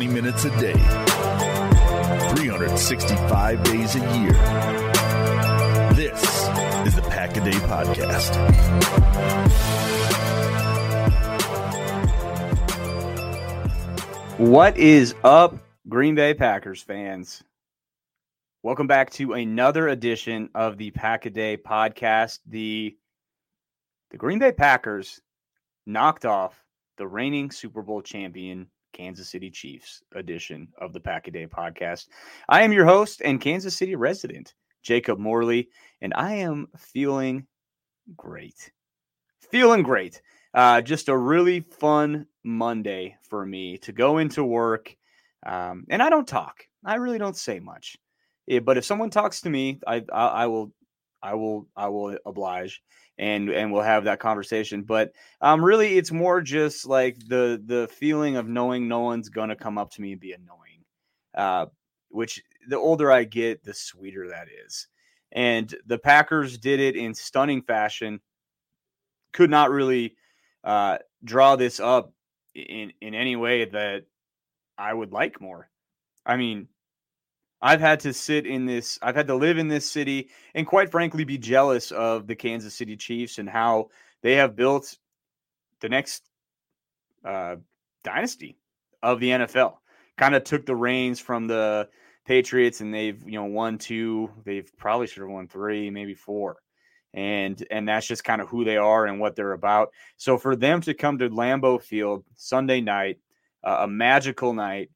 Twenty minutes a day, 365 days a year. This is the Pack a Day Podcast. What is up, Green Bay Packers fans? Welcome back to another edition of the Pack a Day podcast. The the Green Bay Packers knocked off the reigning Super Bowl champion Kansas City Chiefs edition of the Pack a Day podcast. I am your host and Kansas City resident, Jacob Morley, and I am feeling great. Feeling great. Uh, just a really fun Monday for me to go into work. Um, and I don't talk. I really don't say much. Yeah, but if someone talks to me, I, I, I will, I will, I will oblige, and and we'll have that conversation. But um, really, it's more just like the the feeling of knowing no one's gonna come up to me and be annoying. Uh, which the older I get, the sweeter that is. And the Packers did it in stunning fashion. Could not really uh, draw this up in in any way that I would like more. I mean, I've had to sit in this, I've had to live in this city and quite frankly be jealous of the Kansas City Chiefs and how they have built the next uh, dynasty of the NFL. Kind of took the reins from the Patriots and they've, you know, won two, they've probably should have won three, maybe four. And and that's just kind of who they are and what they're about. So for them to come to Lambeau Field Sunday night, uh, a magical night,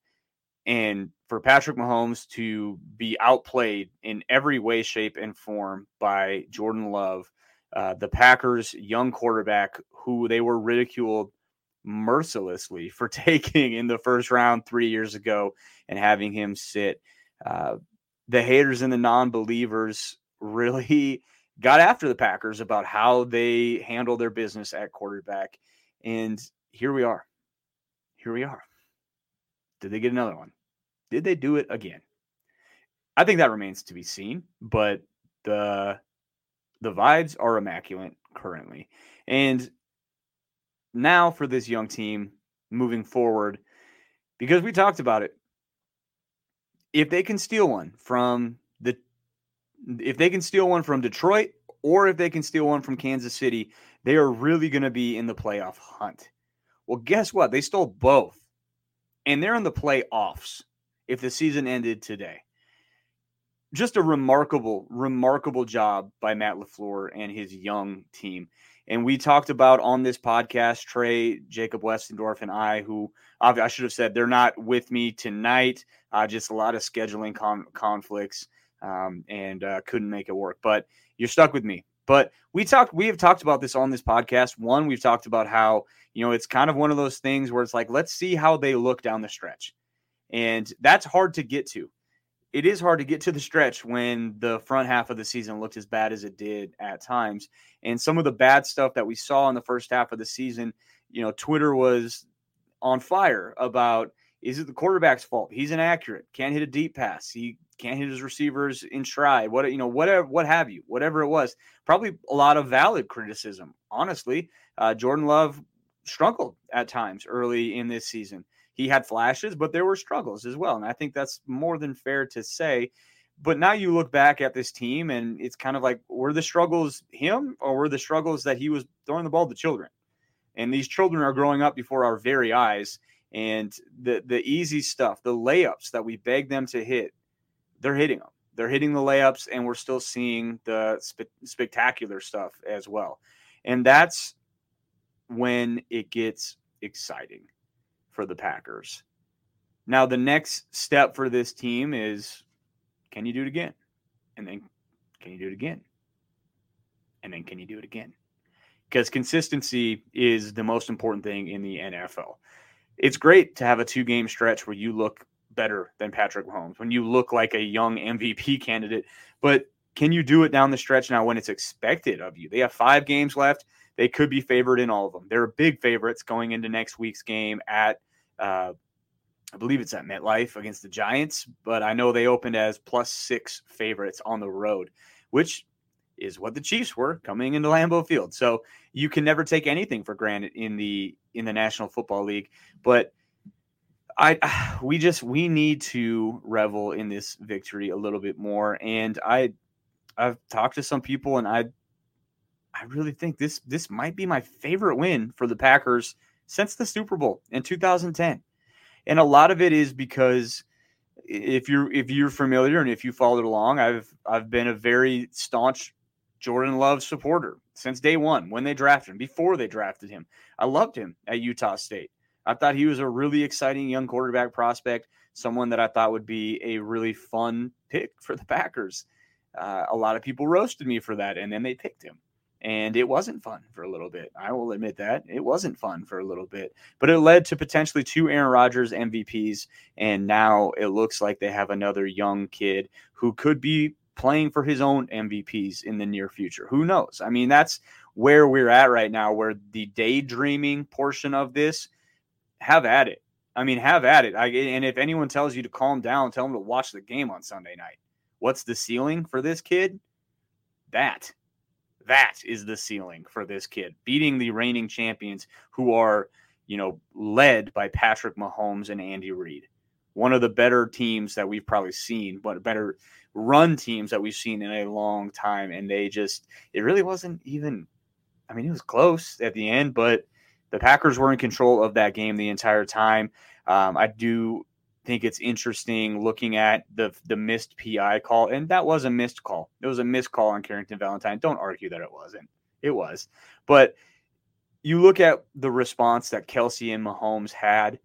and for Patrick Mahomes to be outplayed in every way, shape, and form by Jordan Love, uh, the Packers' young quarterback, who they were ridiculed mercilessly for taking in the first round three years ago and having him sit. Uh, the haters and the non believers really got after the Packers about how they handle their business at quarterback. And here we are. Here we are. Did they get another one? Did they do it again? I think that remains to be seen, but the the vibes are immaculate currently. And now for this young team moving forward, because we talked about it, if they can steal one from the if they can steal one from Detroit or if they can steal one from Kansas City, they are really going to be in the playoff hunt. Well, guess what? They stole both. And they're in the playoffs if the season ended today. Just a remarkable, remarkable job by Matt LaFleur and his young team. And we talked about on this podcast, Trey, Jacob Westendorf, and I, who I should have said they're not with me tonight. Uh, just a lot of scheduling con- conflicts um, and uh, couldn't make it work. But you're stuck with me. But we talked, we have talked about this on this podcast. One, we've talked about how, you know, it's kind of one of those things where it's like, let's see how they look down the stretch. And that's hard to get to. It is hard to get to the stretch when the front half of the season looked as bad as it did at times. And some of the bad stuff that we saw in the first half of the season, you know, Twitter was on fire about Is it the quarterback's fault? He's inaccurate. Can't hit a deep pass. He can't hit his receivers in stride. What you know, whatever, what have you, whatever it was. Probably a lot of valid criticism. Honestly, uh, Jordan Love struggled at times early in this season. He had flashes, but there were struggles as well, and I think that's more than fair to say. But now you look back at this team, and it's kind of like were the struggles him, or were the struggles that he was throwing the ball to children? And these children are growing up before our very eyes. And the the easy stuff, the layups that we beg them to hit, they're hitting them. They're hitting the layups, and we're still seeing the spe- spectacular stuff as well. And that's when it gets exciting for the Packers. Now, the next step for this team is can you do it again? And then can you do it again? And then can you do it again? Because consistency is the most important thing in the NFL it's great to have a two game stretch where you look better than Patrick Mahomes, when you look like a young MVP candidate. But can you do it down the stretch now when it's expected of you? They have five games left. They could be favored in all of them. They're big favorites going into next week's game at, uh, I believe it's at MetLife against the Giants, but I know they opened as plus six favorites on the road, which is what the Chiefs were coming into Lambeau Field. So you can never take anything for granted in the in the National Football League. But I we just we need to revel in this victory a little bit more. And I I've talked to some people and I I really think this this might be my favorite win for the Packers since the Super Bowl in 2010. And a lot of it is because if you're if you're familiar and if you followed along, I've I've been a very staunch Jordan Love supporter since day one when they drafted him, before they drafted him. I loved him at Utah State. I thought he was a really exciting young quarterback prospect, someone that I thought would be a really fun pick for the Packers. Uh, a lot of people roasted me for that, and then they picked him. And it wasn't fun for a little bit. I will admit that. It wasn't fun for a little bit, but it led to potentially two Aaron Rodgers MVPs. And now it looks like they have another young kid who could be playing for his own MVPs in the near future. Who knows? I mean, that's where we're at right now, where the daydreaming portion of this, have at it. I mean, have at it. I, and if anyone tells you to calm down, tell them to watch the game on Sunday night. What's the ceiling for this kid? That. That is the ceiling for this kid. Beating the reigning champions who are, you know, led by Patrick Mahomes and Andy Reid. One of the better teams that we've probably seen, but better run teams that we've seen in a long time. And they just, it really wasn't even, I mean, it was close at the end, but the Packers were in control of that game the entire time. Um, I do think it's interesting looking at the the missed PI call, and that was a missed call. It was a missed call on Carrington Valentine. Don't argue that it wasn't. It was, but you look at the response that Kelce and Mahomes had,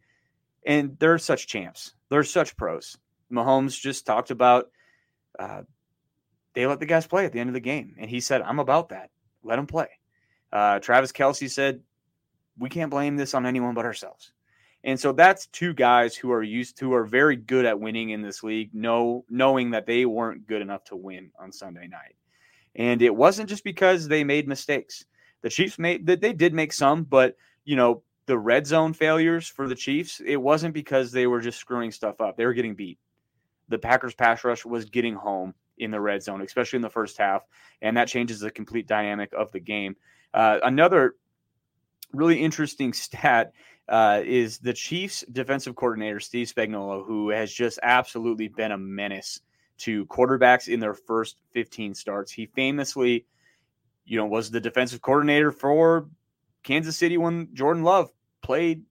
and they're such champs. They're such pros. Mahomes just talked about uh, they let the guys play at the end of the game. And he said, I'm about that. Let them play. Uh, Travis Kelce said, We can't blame this on anyone but ourselves. And so that's two guys who are used to, are very good at winning in this league, know, knowing that they weren't good enough to win on Sunday night. And it wasn't just because they made mistakes. The Chiefs made that they did make some, but you know, the red zone failures for the Chiefs, it wasn't because they were just screwing stuff up. They were getting beat the Packers pass rush was getting home in the red zone, especially in the first half, and that changes the complete dynamic of the game. Uh, another really interesting stat uh, is the Chiefs' defensive coordinator Steve Spagnuolo, who has just absolutely been a menace to quarterbacks in their first 15 starts. He famously, you know, was the defensive coordinator for Kansas City when Jordan Love played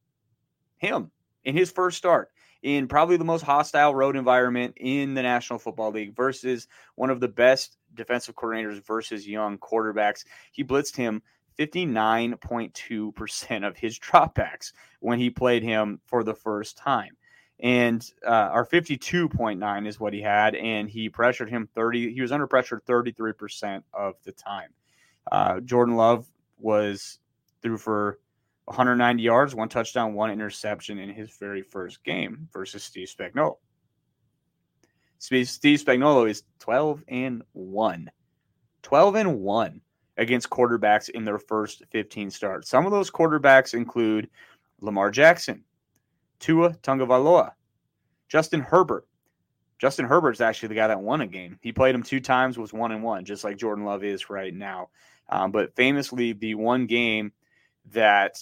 him in his first start in probably the most hostile road environment in the National Football League versus one of the best defensive coordinators versus young quarterbacks. He blitzed him 59.2% of his dropbacks when he played him for the first time. And uh, our 52.9 is what he had, and he pressured him 30. He was under pressure 33% of the time. Uh, Jordan Love was through for 190 yards, one touchdown, one interception in his very first game versus Steve Spagnuolo. Steve Spagnuolo is 12 and 1. 12 and 1 against quarterbacks in their first 15 starts. Some of those quarterbacks include Lamar Jackson, Tua Tagovailoa, Justin Herbert. Justin Herbert's actually the guy that won a game. He played him two times, was one and one, just like Jordan Love is right now. Um, but famously, the one game that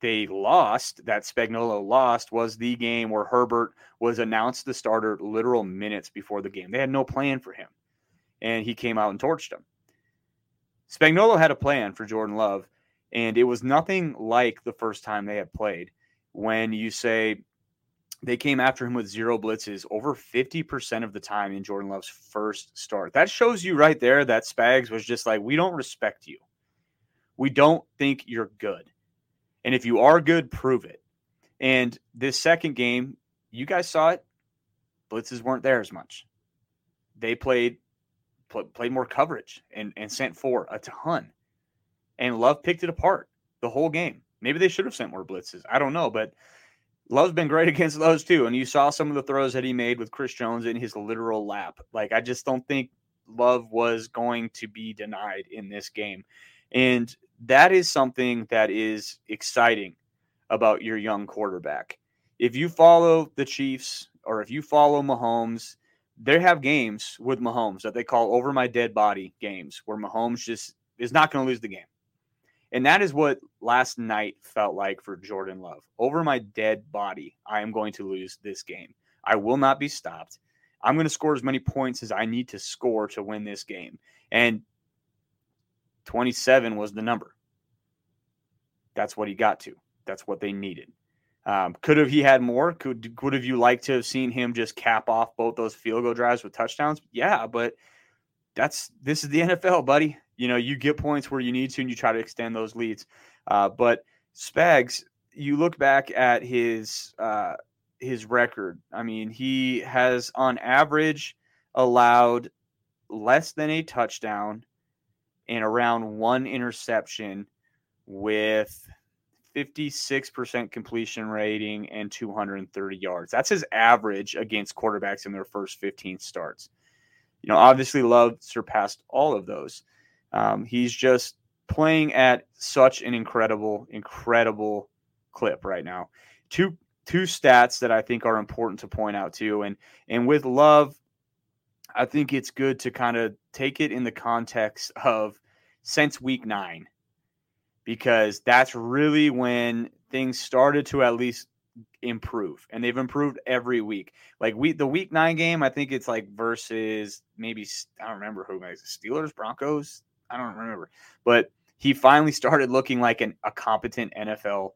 they lost, that Spagnuolo lost, was the game where Herbert was announced the starter literal minutes before the game. They had no plan for him, and he came out and torched him. Spagnuolo had a plan for Jordan Love, and it was nothing like the first time they had played. When you say they came after him with zero blitzes over 50% of the time in Jordan Love's first start. That shows you right there that Spags was just like, we don't respect you. We don't think you're good. And if you are good, prove it. And this second game, you guys saw it. Blitzes weren't there as much. They played played more coverage and, and sent four a ton. And Love picked it apart the whole game. Maybe they should have sent more blitzes. I don't know, but Love's been great against those too. And you saw some of the throws that he made with Chris Jones in his literal lap. Like, I just don't think Love was going to be denied in this game. And that is something that is exciting about your young quarterback. If you follow the Chiefs or if you follow Mahomes, they have games with Mahomes that they call over my dead body games where Mahomes just is not going to lose the game. And that is what last night felt like for Jordan Love. Over my dead body, I am going to lose this game. I will not be stopped. I'm going to score as many points as I need to score to win this game. And 27 was the number. That's what he got to. That's what they needed. Um, could have he had more? Could would have you liked to have seen him just cap off both those field goal drives with touchdowns? Yeah, but that's this is the NFL, buddy. You know, you get points where you need to, and you try to extend those leads. Uh, but Spags, you look back at his uh, his record. I mean, he has on average allowed less than a touchdown and around one interception with 56% completion rating and 230 yards. That's his average against quarterbacks in their first 15 starts. You know, obviously, Love surpassed all of those. Um, he's just playing at such an incredible, incredible clip right now. Two two stats that I think are important to point out too, and and with Love, I think it's good to kind of take it in the context of since week nine because that's really when things started to at least improve and they've improved every week. Like we the week nine game i think it's like versus maybe i don't remember who makes steelers broncos? I don't remember. But he finally started looking like an, a competent nfl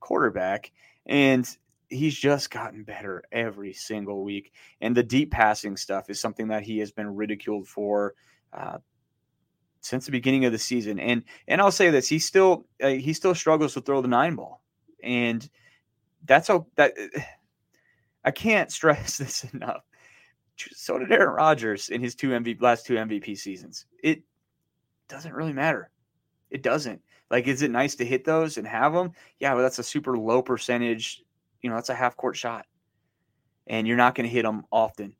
quarterback and he's just gotten better every single week. And the deep passing stuff is something that he has been ridiculed for uh, since the beginning of the season. And and I'll say this: he still uh, he still struggles to throw the nine ball, and that's all that. I can't stress this enough. So did Aaron Rodgers in his two MVP last two MVP seasons. It doesn't really matter. It doesn't. Like, is it nice to hit those and have them? Yeah, but that's a super low percentage. You know, that's a half court shot, and you're not going to hit them often.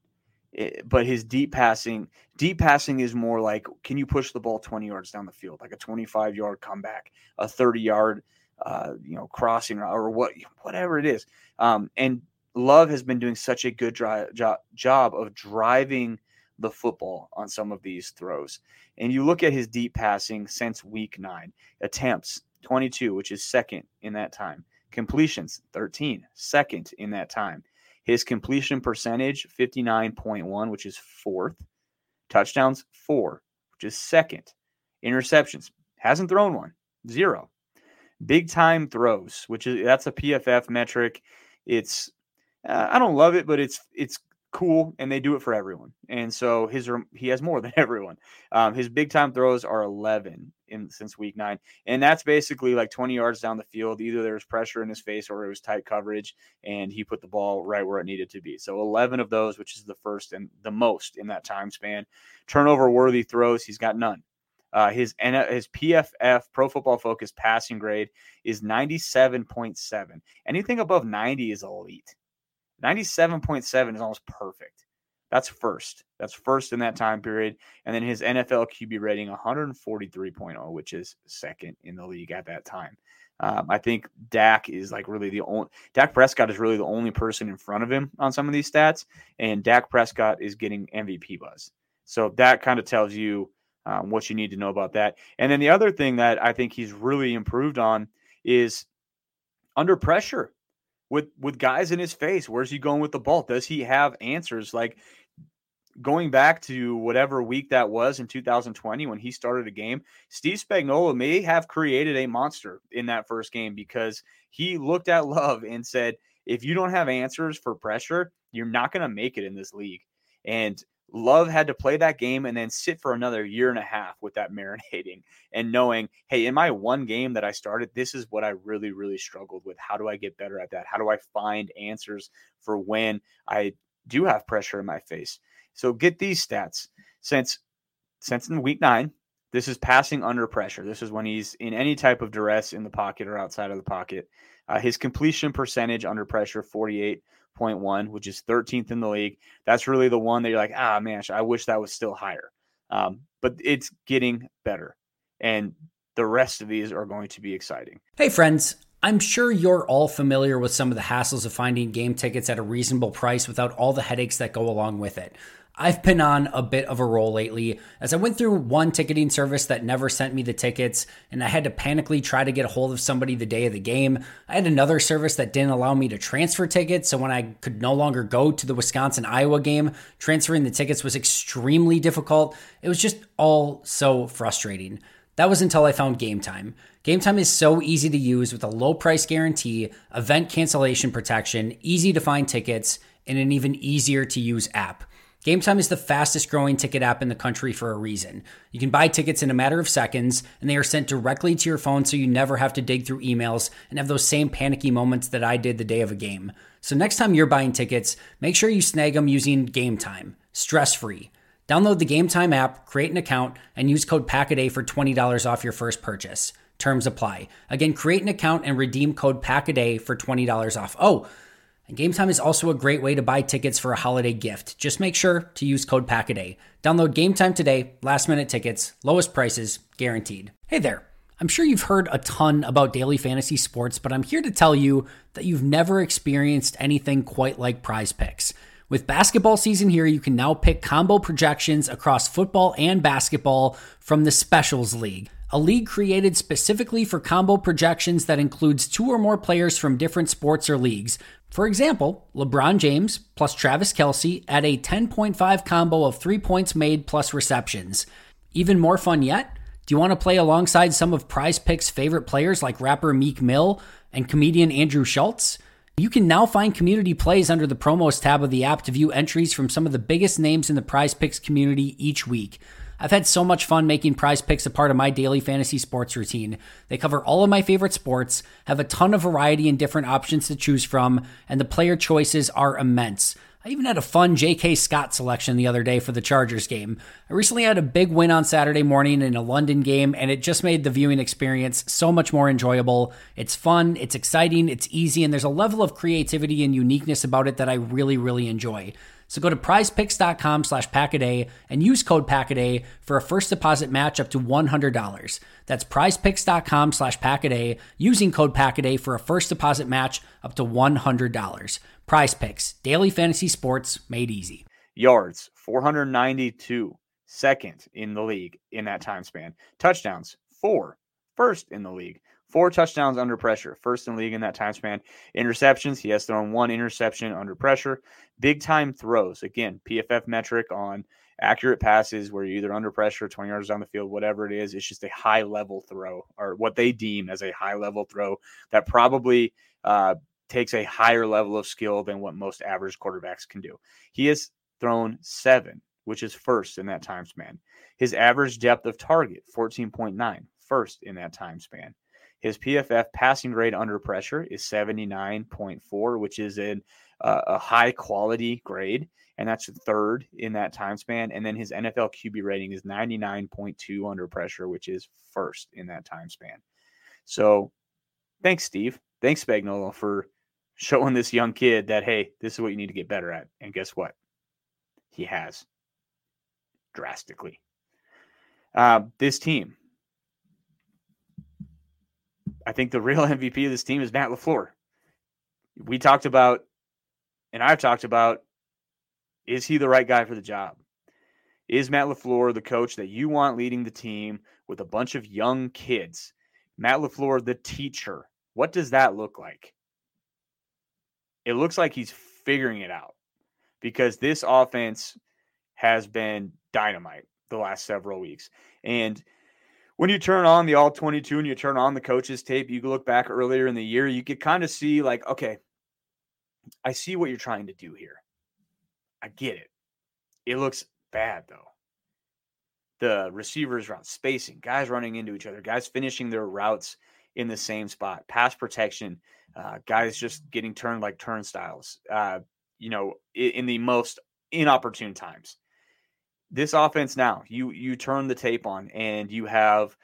Eh, but his deep passing, deep passing is more like can you push the ball 20 yards down the field, like a 25 yard comeback, a 30 yard, uh, you know, crossing or what, whatever it is. Um, and Love has been doing such a good dry, jo- job of driving the football on some of these throws. And you look at his deep passing since week nine attempts 22, which is second in that time. Completions 13, second in that time. His completion percentage, 59.1, which is fourth. Touchdowns, four, which is second. Interceptions, hasn't thrown one, zero. Big time throws, which is that's a PFF metric. It's uh, I don't love it, but it's it's cool, and they do it for everyone. And so his he has more than everyone. Um, his big time throws are 11 in since week nine, and that's basically like 20 yards down the field. Either there was pressure in his face or it was tight coverage, and he put the ball right where it needed to be. So 11 of those, which is the first and the most in that time span. Turnover worthy throws, he's got none. Uh, his his PFF Pro Football Focus passing grade is 97.7. Anything above 90 is elite. 97.7 is almost perfect. That's first. That's first in that time period. And then his NFL QB rating 143.0, which is second in the league at that time. Um, I think Dak is like really the only Dak Prescott is really the only person in front of him on some of these stats, and Dak Prescott is getting MVP buzz. So that kind of tells you um, what you need to know about that. And then the other thing that I think he's really improved on is under pressure with with guys in his face. Where's he going with the ball? Does he have answers? Like going back to whatever week that was in 2020 when he started a game, Steve Spagnuolo may have created a monster in that first game because he looked at Love and said, if you don't have answers for pressure, you're not going to make it in this league. And Love had to play that game and then sit for another year and a half with that marinating and knowing, hey, in my one game that I started, this is what I really, really struggled with. How do I get better at that? How do I find answers for when I do have pressure in my face? So get these stats. Since since in week nine, this is passing under pressure. This is when he's in any type of duress in the pocket or outside of the pocket. Uh, his completion percentage under pressure, 48.1, which is 13th in the league. That's really the one that you're like, ah, man, I wish that was still higher. Um, but it's getting better. And the rest of these are going to be exciting. Hey, friends. I'm sure you're all familiar with some of the hassles of finding game tickets at a reasonable price without all the headaches that go along with it. I've been on a bit of a roll lately as I went through one ticketing service that never sent me the tickets and I had to panically try to get a hold of somebody the day of the game. I had another service that didn't allow me to transfer tickets, so when I could no longer go to the Wisconsin Iowa game, transferring the tickets was extremely difficult. It was just all so frustrating. That was until I found Game Time. Game Time is so easy to use with a low price guarantee, event cancellation protection, easy to find tickets, and an even easier to use app. Game Time is the fastest growing ticket app in the country for a reason. You can buy tickets in a matter of seconds, and they are sent directly to your phone so you never have to dig through emails and have those same panicky moments that I did the day of a game. So next time you're buying tickets, make sure you snag them using Game Time, stress free. Download the Game Time app, create an account, and use code PACKADAY for $20 off your first purchase. Terms apply. Again, create an account and redeem code PACKADAY for $20 off. Oh, and Game Time is also a great way to buy tickets for a holiday gift. Just make sure to use code PACKADAY. Download Game Time today, last minute tickets, lowest prices, guaranteed. Hey there. I'm sure you've heard a ton about daily fantasy sports, but I'm here to tell you that you've never experienced anything quite like PrizePicks. With basketball season here, you can now pick combo projections across football and basketball from the Specials League a league created specifically for combo projections that includes two or more players from different sports or leagues. For example, LeBron James plus Travis Kelce at a 10.5 combo of three points made plus receptions. Even more fun yet? Do you want to play alongside some of PrizePicks' favorite players like rapper Meek Mill and comedian Andrew Schulz? You can now find community plays under the promos tab of the app to view entries from some of the biggest names in the PrizePicks community each week. I've had so much fun making PrizePicks a part of my daily fantasy sports routine. They cover all of my favorite sports, have a ton of variety and different options to choose from, and the player choices are immense. I even had a fun J.K. Scott selection the other day for the Chargers game. I recently had a big win on Saturday morning in a London game, and it just made the viewing experience so much more enjoyable. It's fun, it's exciting, it's easy, and there's a level of creativity and uniqueness about it that I really, really enjoy. So go to prizepicks.com slash packaday and use code packaday for a first deposit match up to $100. That's prizepicks.com slash packaday using code packaday for a first deposit match up to $100. PrizePicks, daily fantasy sports made easy. Yards, 492, second in the league in that time span. Touchdowns, four, first in the league. Four touchdowns under pressure, first in league in that time span. Interceptions, he has thrown one interception under pressure. Big time throws, again, PFF metric on accurate passes where you're either under pressure, 20 yards down the field, whatever it is. It's just a high level throw or what they deem as a high level throw that probably uh, takes a higher level of skill than what most average quarterbacks can do. He has thrown seven, which is first in that time span. His average depth of target, 14.9, first in that time span. His PFF passing grade under pressure is 79.4, which is in uh, a high quality grade, and that's third in that time span. And then his NFL QB rating is 99.2 under pressure, which is first in that time span. So thanks, Steve. Thanks, Spagnuolo, for showing this young kid that, hey, this is what you need to get better at. And guess what? He has drastically. Uh, this team, I think the real MVP of this team is Matt LaFleur. We talked about, and I've talked about, is he the right guy for the job? Is Matt LaFleur the coach that you want leading the team with a bunch of young kids? Matt LaFleur, the teacher. What does that look like? It looks like he's figuring it out because this offense has been dynamite the last several weeks. And when you turn on the all 22 and you turn on the coaches tape, you look back earlier in the year, you could kind of see like, okay, I see what you're trying to do here. I get it. It looks bad though. The receivers around spacing, guys running into each other, guys finishing their routes in the same spot, pass protection, uh, guys just getting turned like turnstiles, uh, you know, in, in the most inopportune times this offense now, you you turn the tape on and you have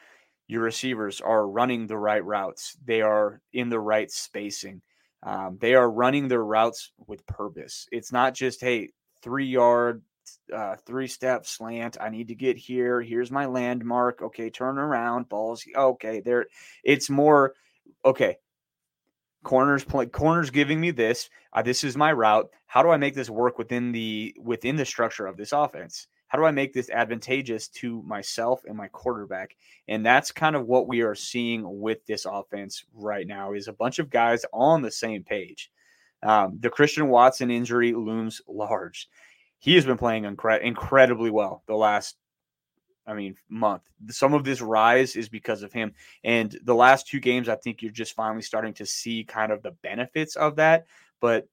your receivers are running the right routes. They are in the right spacing. Um, they are running their routes with purpose. It's not just hey three yard, uh, three step slant. I need to get here. Here's my landmark. Okay, turn around. Balls. Okay, there. It's more okay. Corners play. Corners giving me this. Uh, this is my route. How do I make this work within the within the structure of this offense? How do I make this advantageous to myself and my quarterback? And that's kind of what we are seeing with this offense right now is a bunch of guys on the same page. Um, the Christian Watson injury looms large. He has been playing incre- incredibly well the last, I mean, month. Some of this rise is because of him. And the last two games, I think you're just finally starting to see kind of the benefits of that. But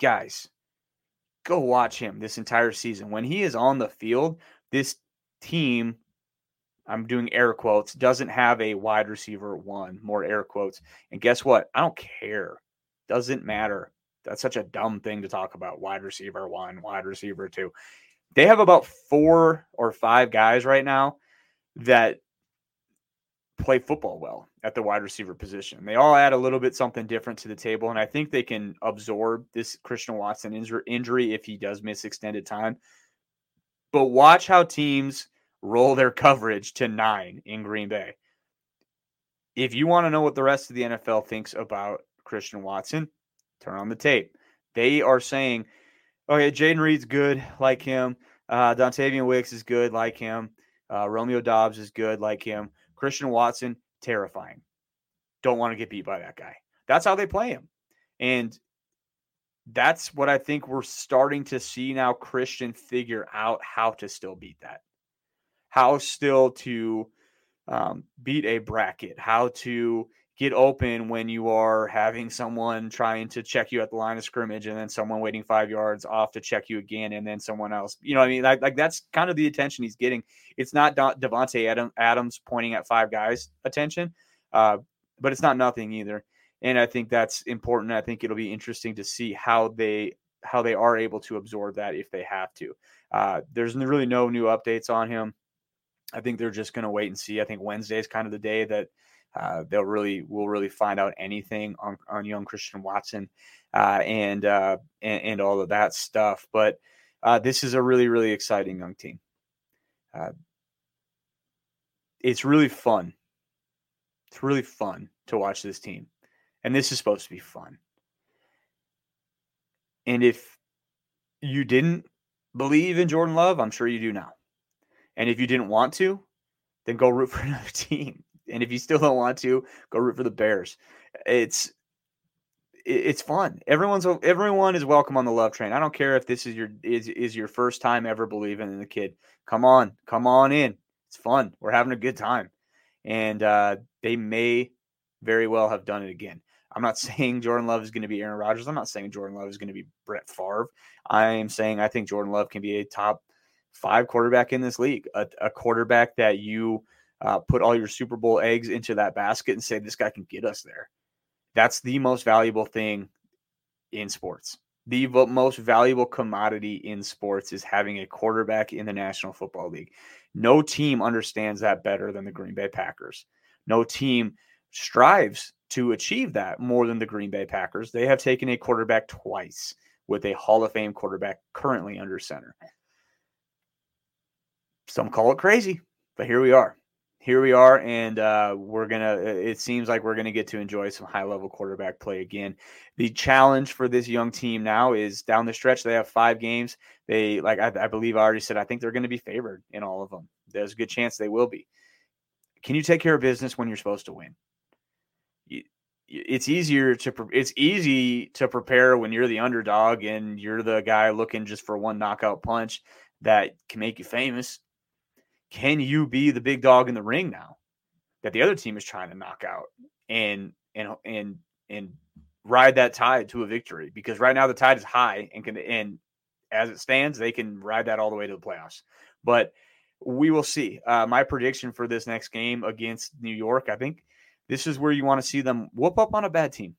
guys, go watch him this entire season. When he is on the field, this team, I'm doing air quotes, doesn't have a wide receiver one, more air quotes. And guess what? I don't care. Doesn't matter. That's such a dumb thing to talk about. Wide receiver one, wide receiver two. They have about four or five guys right now that play football well at the wide receiver position. They all add a little bit something different to the table, and I think they can absorb this Christian Watson injury if he does miss extended time. But watch how teams roll their coverage to nine in Green Bay. If you want to know what the rest of the NFL thinks about Christian Watson, turn on the tape. They are saying, okay, Jayden Reed's good, like him. Uh, Dontayvion Wicks is good, like him. Uh, Romeo Doubs is good, like him. Christian Watson, terrifying. Don't want to get beat by that guy. That's how they play him. And that's what I think we're starting to see now Christian figure out how to still beat that. How still to um, beat a bracket, how to get open when you are having someone trying to check you at the line of scrimmage and then someone waiting five yards off to check you again and then someone else. You know I mean? Like, like that's kind of the attention he's getting. It's not Davante Adam, Adams pointing at five guys attention, uh, but it's not nothing either. And I think that's important. I think it'll be interesting to see how they how they are able to absorb that if they have to. Uh, there's really no new updates on him. I think they're just going to wait and see. I think Wednesday is kind of the day that uh, they'll really will really find out anything on, on young Christian Watson uh, and, uh, and, and all of that stuff. But uh, this is a really really exciting young team. Uh, it's really fun. It's really fun to watch this team, and this is supposed to be fun. And if you didn't believe in Jordan Love, I'm sure you do now. And if you didn't want to, then go root for another team. And if you still don't want to, go root for the Bears. It's it's fun. Everyone's everyone is welcome on the love train. I don't care if this is your is is your first time ever believing in the kid. Come on, come on in. It's fun. We're having a good time, and uh, they may very well have done it again. I'm not saying Jordan Love is going to be Aaron Rodgers. I'm not saying Jordan Love is going to be Brett Favre. I am saying I think Jordan Love can be a top five quarterback in this league, a, a quarterback that you uh, put all your Super Bowl eggs into that basket and say, this guy can get us there. That's the most valuable thing in sports. The most valuable commodity in sports is having a quarterback in the National Football League. No team understands that better than the Green Bay Packers. No team strives to achieve that more than the Green Bay Packers. They have taken a quarterback twice with a Hall of Fame quarterback currently under center. Some call it crazy, but here we are. Here we are, and uh, we're gonna. It seems like we're gonna get to enjoy some high level quarterback play again. The challenge for this young team now is down the stretch. They have five games. They like I, I believe I already said. I think they're going to be favored in all of them. There's a good chance they will be. Can you take care of business when you're supposed to win? It's easier to it's easy to prepare when you're the underdog and you're the guy looking just for one knockout punch that can make you famous can you be the big dog in the ring now that the other team is trying to knock out and and and and ride that tide to a victory? Because right now the tide is high and can and as it stands, they can ride that all the way to the playoffs. But we will see. Uh, my prediction for this next game against New York, I think this is where you want to see them whoop up on a bad team.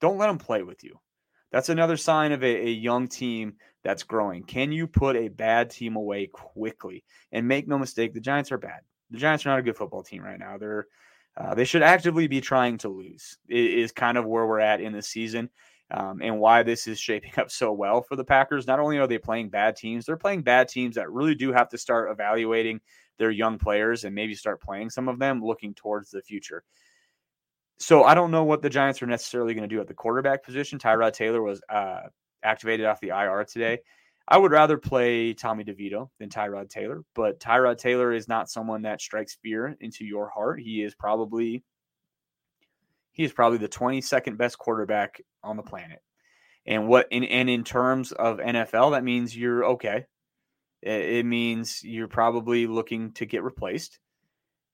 Don't let them play with you. That's another sign of a, a young team that's growing. Can you put a bad team away quickly? And make no mistake, the Giants are bad. The Giants are not a good football team right now. They're uh, they should actively be trying to lose. Is kind of where we're at in the season, um, and why this is shaping up so well for the Packers. Not only are they playing bad teams, they're playing bad teams that really do have to start evaluating their young players and maybe start playing some of them looking towards the future. So I don't know what the Giants are necessarily going to do at the quarterback position. Tyrod Taylor was uh, activated off the IR today. I would rather play Tommy DeVito than Tyrod Taylor, but Tyrod Taylor is not someone that strikes fear into your heart. He is probably he is probably the 22nd best quarterback on the planet. And what in and in terms of NFL, that means you're okay. It means you're probably looking to get replaced.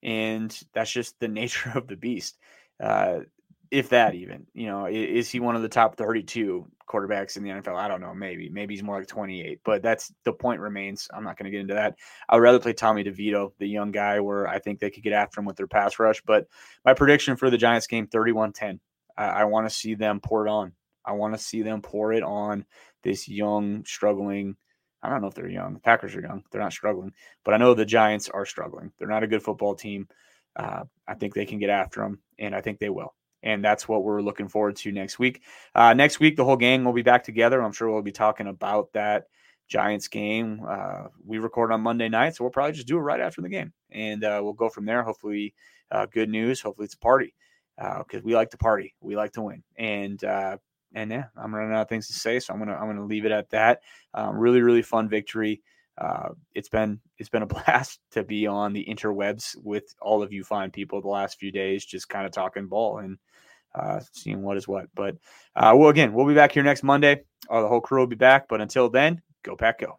And that's just the nature of the beast. Uh, if that even, you know, is he one of the top 32 quarterbacks in the NFL? I don't know. Maybe, maybe he's more like 28, but that's the point remains. I'm not going to get into that. I would rather play Tommy DeVito, the young guy, where I think they could get after him with their pass rush. But my prediction for the Giants game 31 10. I, I want to see them pour it on. I want to see them pour it on this young, struggling. I don't know if they're young. The Packers are young. They're not struggling, but I know the Giants are struggling. They're not a good football team. Uh, I think they can get after them, and I think they will and that's what we're looking forward to next week. Uh, next week, the whole gang will be back together. I'm sure we'll be talking about that Giants game. Uh, we record on Monday night, so we'll probably just do it right after the game, and uh, we'll go from there. Hopefully, uh, good news. Hopefully, it's a party because uh, we like to party, we like to win, and uh, and yeah, I'm running out of things to say, so I'm gonna I'm gonna leave it at that. Um, really, really fun victory. Uh, it's been it's been a blast to be on the interwebs with all of you fine people the last few days, just kind of talking ball and uh, seeing what is what. But uh, well, again, we'll be back here next Monday. Uh, the whole crew will be back. But until then, go pack, go.